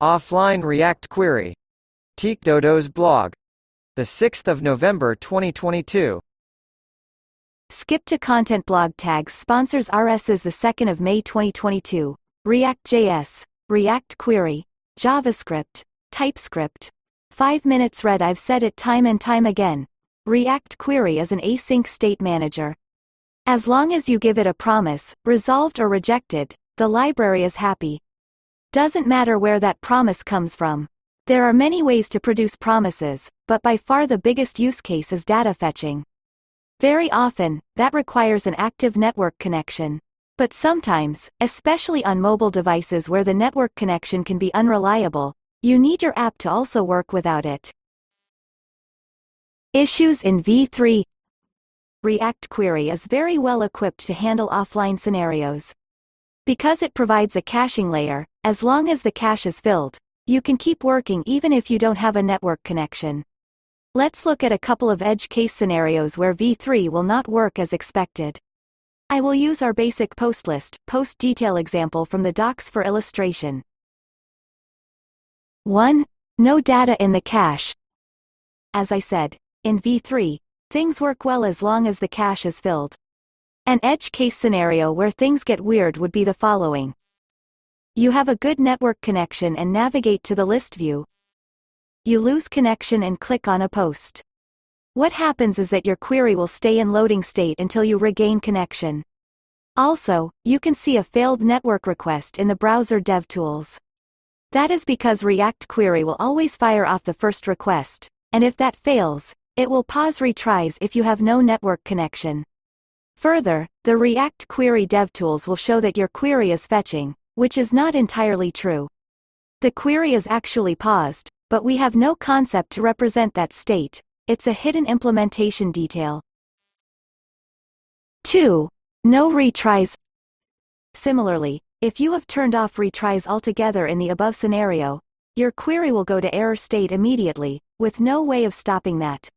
Offline React Query. TkDodo's blog. The 6th of November 2022. Skip to Content blog tags sponsors RSS the 2nd of May 2022. React.js, React Query, JavaScript, TypeScript. 5 minutes read I've said it time and time again. React Query is an async state manager. As long as you give it a promise, resolved or rejected, the library is happy. Doesn't matter where that promise comes from. There are many ways to produce promises, but by far the biggest use case is data fetching. Very often, that requires an active network connection. But sometimes, especially on mobile devices where the network connection can be unreliable, you need your app to also work without it. Issues in V3 React Query is very well equipped to handle offline scenarios. Because it provides a caching layer, as long as the cache is filled, you can keep working even if you don't have a network connection. Let's look at a couple of edge case scenarios where V3 will not work as expected. I will use our basic post list, post detail example from the docs for illustration. 1. No data in the cache. As I said, in V3, things work well as long as the cache is filled. An edge case scenario where things get weird would be the following. You have a good network connection and navigate to the list view. You lose connection and click on a post. What happens is that your query will stay in loading state until you regain connection. Also, you can see a failed network request in the browser DevTools. That is because React Query will always fire off the first request, and if that fails, it will pause retries if you have no network connection. Further, the React Query DevTools will show that your query is fetching, which is not entirely true. The query is actually paused, but we have no concept to represent that state, it's a hidden implementation detail. 2. No retries. Similarly, if you have turned off retries altogether in the above scenario, your query will go to error state immediately, with no way of stopping that.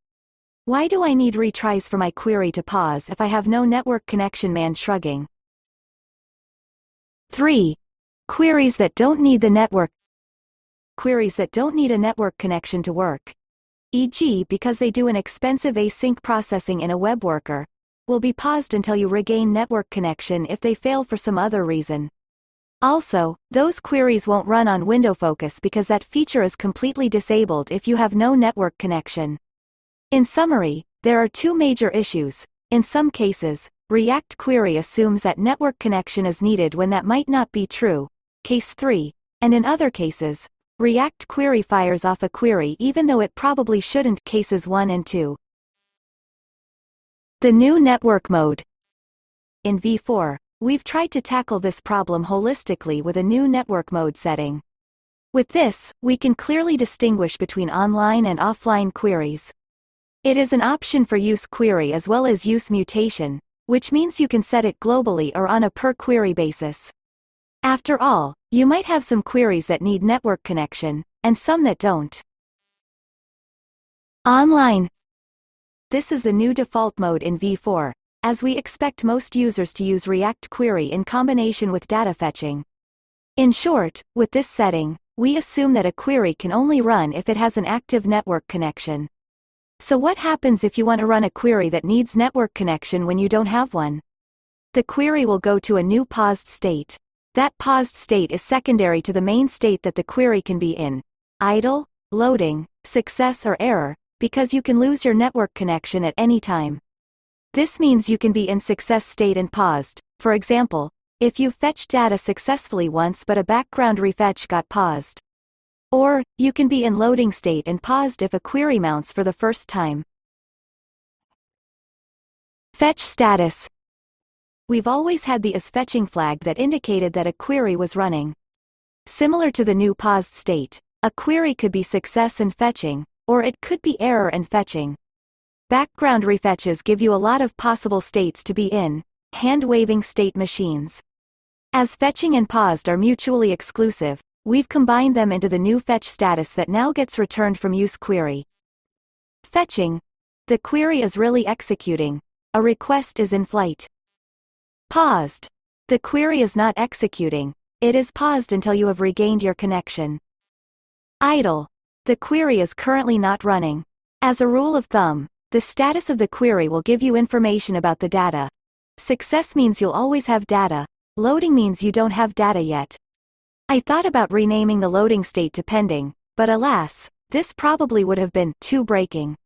Why do I need retries for my query to pause if I have no network connection man shrugging? 3. Queries that don't need the network. Queries that don't need a network connection to work. E.g. because they do an expensive async processing in a web worker, will be paused until you regain network connection if they fail for some other reason. Also, those queries won't run on window focus because that feature is completely disabled if you have no network connection. In summary, there are two major issues. In some cases, React Query assumes that network connection is needed when that might not be true, case 3, and in other cases, React Query fires off a query even though it probably shouldn't cases 1 and 2. The new network mode. In V4, we've tried to tackle this problem holistically with a new network mode setting. With this, we can clearly distinguish between online and offline queries. It is an option for use query as well as use mutation, which means you can set it globally or on a per query basis. After all, you might have some queries that need network connection, and some that don't. Online. This is the new default mode in V4, as we expect most users to use React Query in combination with data fetching. In short, with this setting, we assume that a query can only run if it has an active network connection. So what happens if you want to run a query that needs network connection when you don't have one? The query will go to a new paused state. That paused state is secondary to the main state that the query can be in. Idle, loading, success or error, because you can lose your network connection at any time. This means you can be in success state and paused, for example, if you fetched data successfully once but a background refetch got paused. Or, you can be in loading state and paused if a query mounts for the first time. Fetch status We've always had the isFetching flag that indicated that a query was running. Similar to the new paused state, a query could be success and fetching, or it could be error and fetching. Background refetches give you a lot of possible states to be in, hand-waving state machines. As fetching and paused are mutually exclusive, we've combined them into the new fetch status that now gets returned from use query. Fetching. The query is really executing. A request is in flight. Paused. The query is not executing, it is paused until you have regained your connection. Idle. The query is currently not running. As a rule of thumb, the status of the query will give you information about the data. Success means you'll always have data. Loading means you don't have data yet. I thought about renaming the loading state to pending, but alas, this probably would have been too breaking.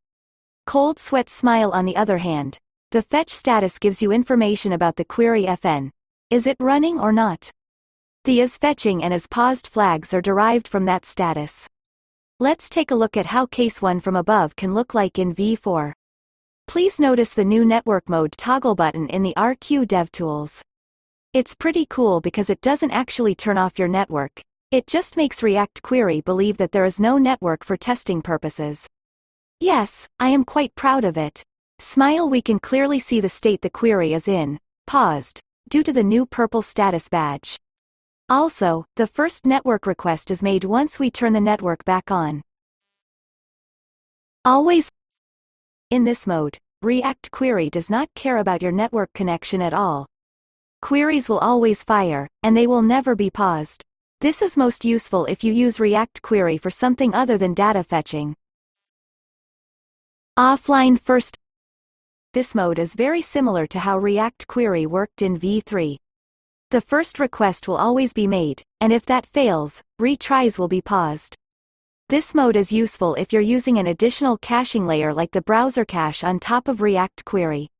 Cold Sweat Smile on the other hand, the fetch status gives you information about the query fn. Is it running or not? The is fetching and is paused flags are derived from that status. Let's take a look at how case 1 from above can look like in v4. Please notice the new network mode toggle button in the RQ DevTools. It's pretty cool because it doesn't actually turn off your network, it just makes React Query believe that there is no network for testing purposes. Yes, I am quite proud of it. Smile we can clearly see the state the query is in, paused, due to the new purple status badge. Also, the first network request is made once we turn the network back on. Always in this mode, React Query does not care about your network connection at all. Queries will always fire, and they will never be paused. This is most useful if you use React Query for something other than data fetching. Offline first This mode is very similar to how React Query worked in v3. The first request will always be made, and if that fails, retries will be paused. This mode is useful if you're using an additional caching layer like the browser cache on top of React Query.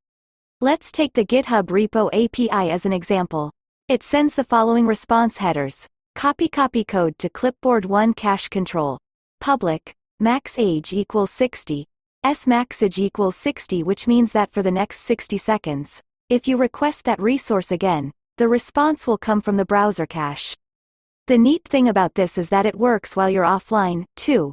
Let's take the GitHub repo API as an example. It sends the following response headers. Copy copy code to clipboard 1 cache control. Public, max age equals 60. S max age equals 60 which means that for the next 60 seconds, if you request that resource again, the response will come from the browser cache. The neat thing about this is that it works while you're offline, too.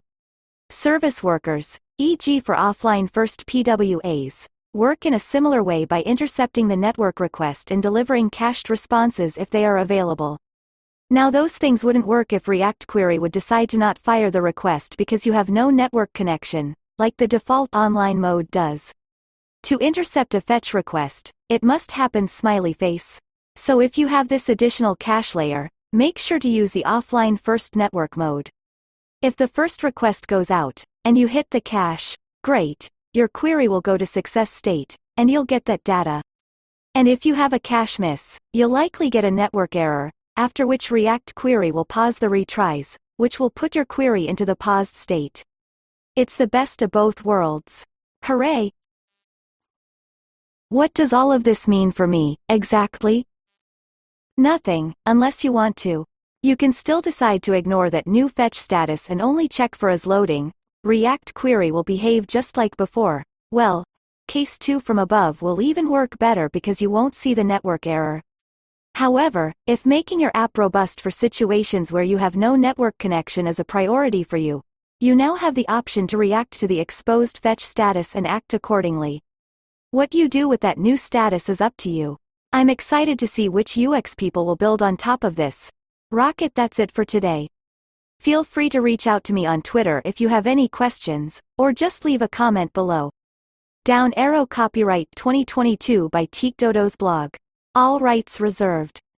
Service workers, e.g. for offline first PWAs, work in a similar way by intercepting the network request and delivering cached responses if they are available. Now those things wouldn't work if React Query would decide to not fire the request because you have no network connection, like the default online mode does. To intercept a fetch request, it must happen smiley face. So if you have this additional cache layer, Make sure to use the offline first network mode. If the first request goes out, and you hit the cache, great, your query will go to success state, and you'll get that data. And if you have a cache miss, you'll likely get a network error, after which React Query will pause the retries, which will put your query into the paused state. It's the best of both worlds. Hooray! What does all of this mean for me, exactly? Nothing, unless you want to. You can still decide to ignore that new fetch status and only check for as loading. React query will behave just like before. Well, case 2 from above will even work better because you won't see the network error. However, if making your app robust for situations where you have no network connection is a priority for you, you now have the option to react to the exposed fetch status and act accordingly. What you do with that new status is up to you. I'm excited to see which UX people will build on top of this. Rocket that's it for today. Feel free to reach out to me on Twitter if you have any questions, or just leave a comment below. Down Arrow Copyright 2022 by TkDodo's blog. All rights reserved.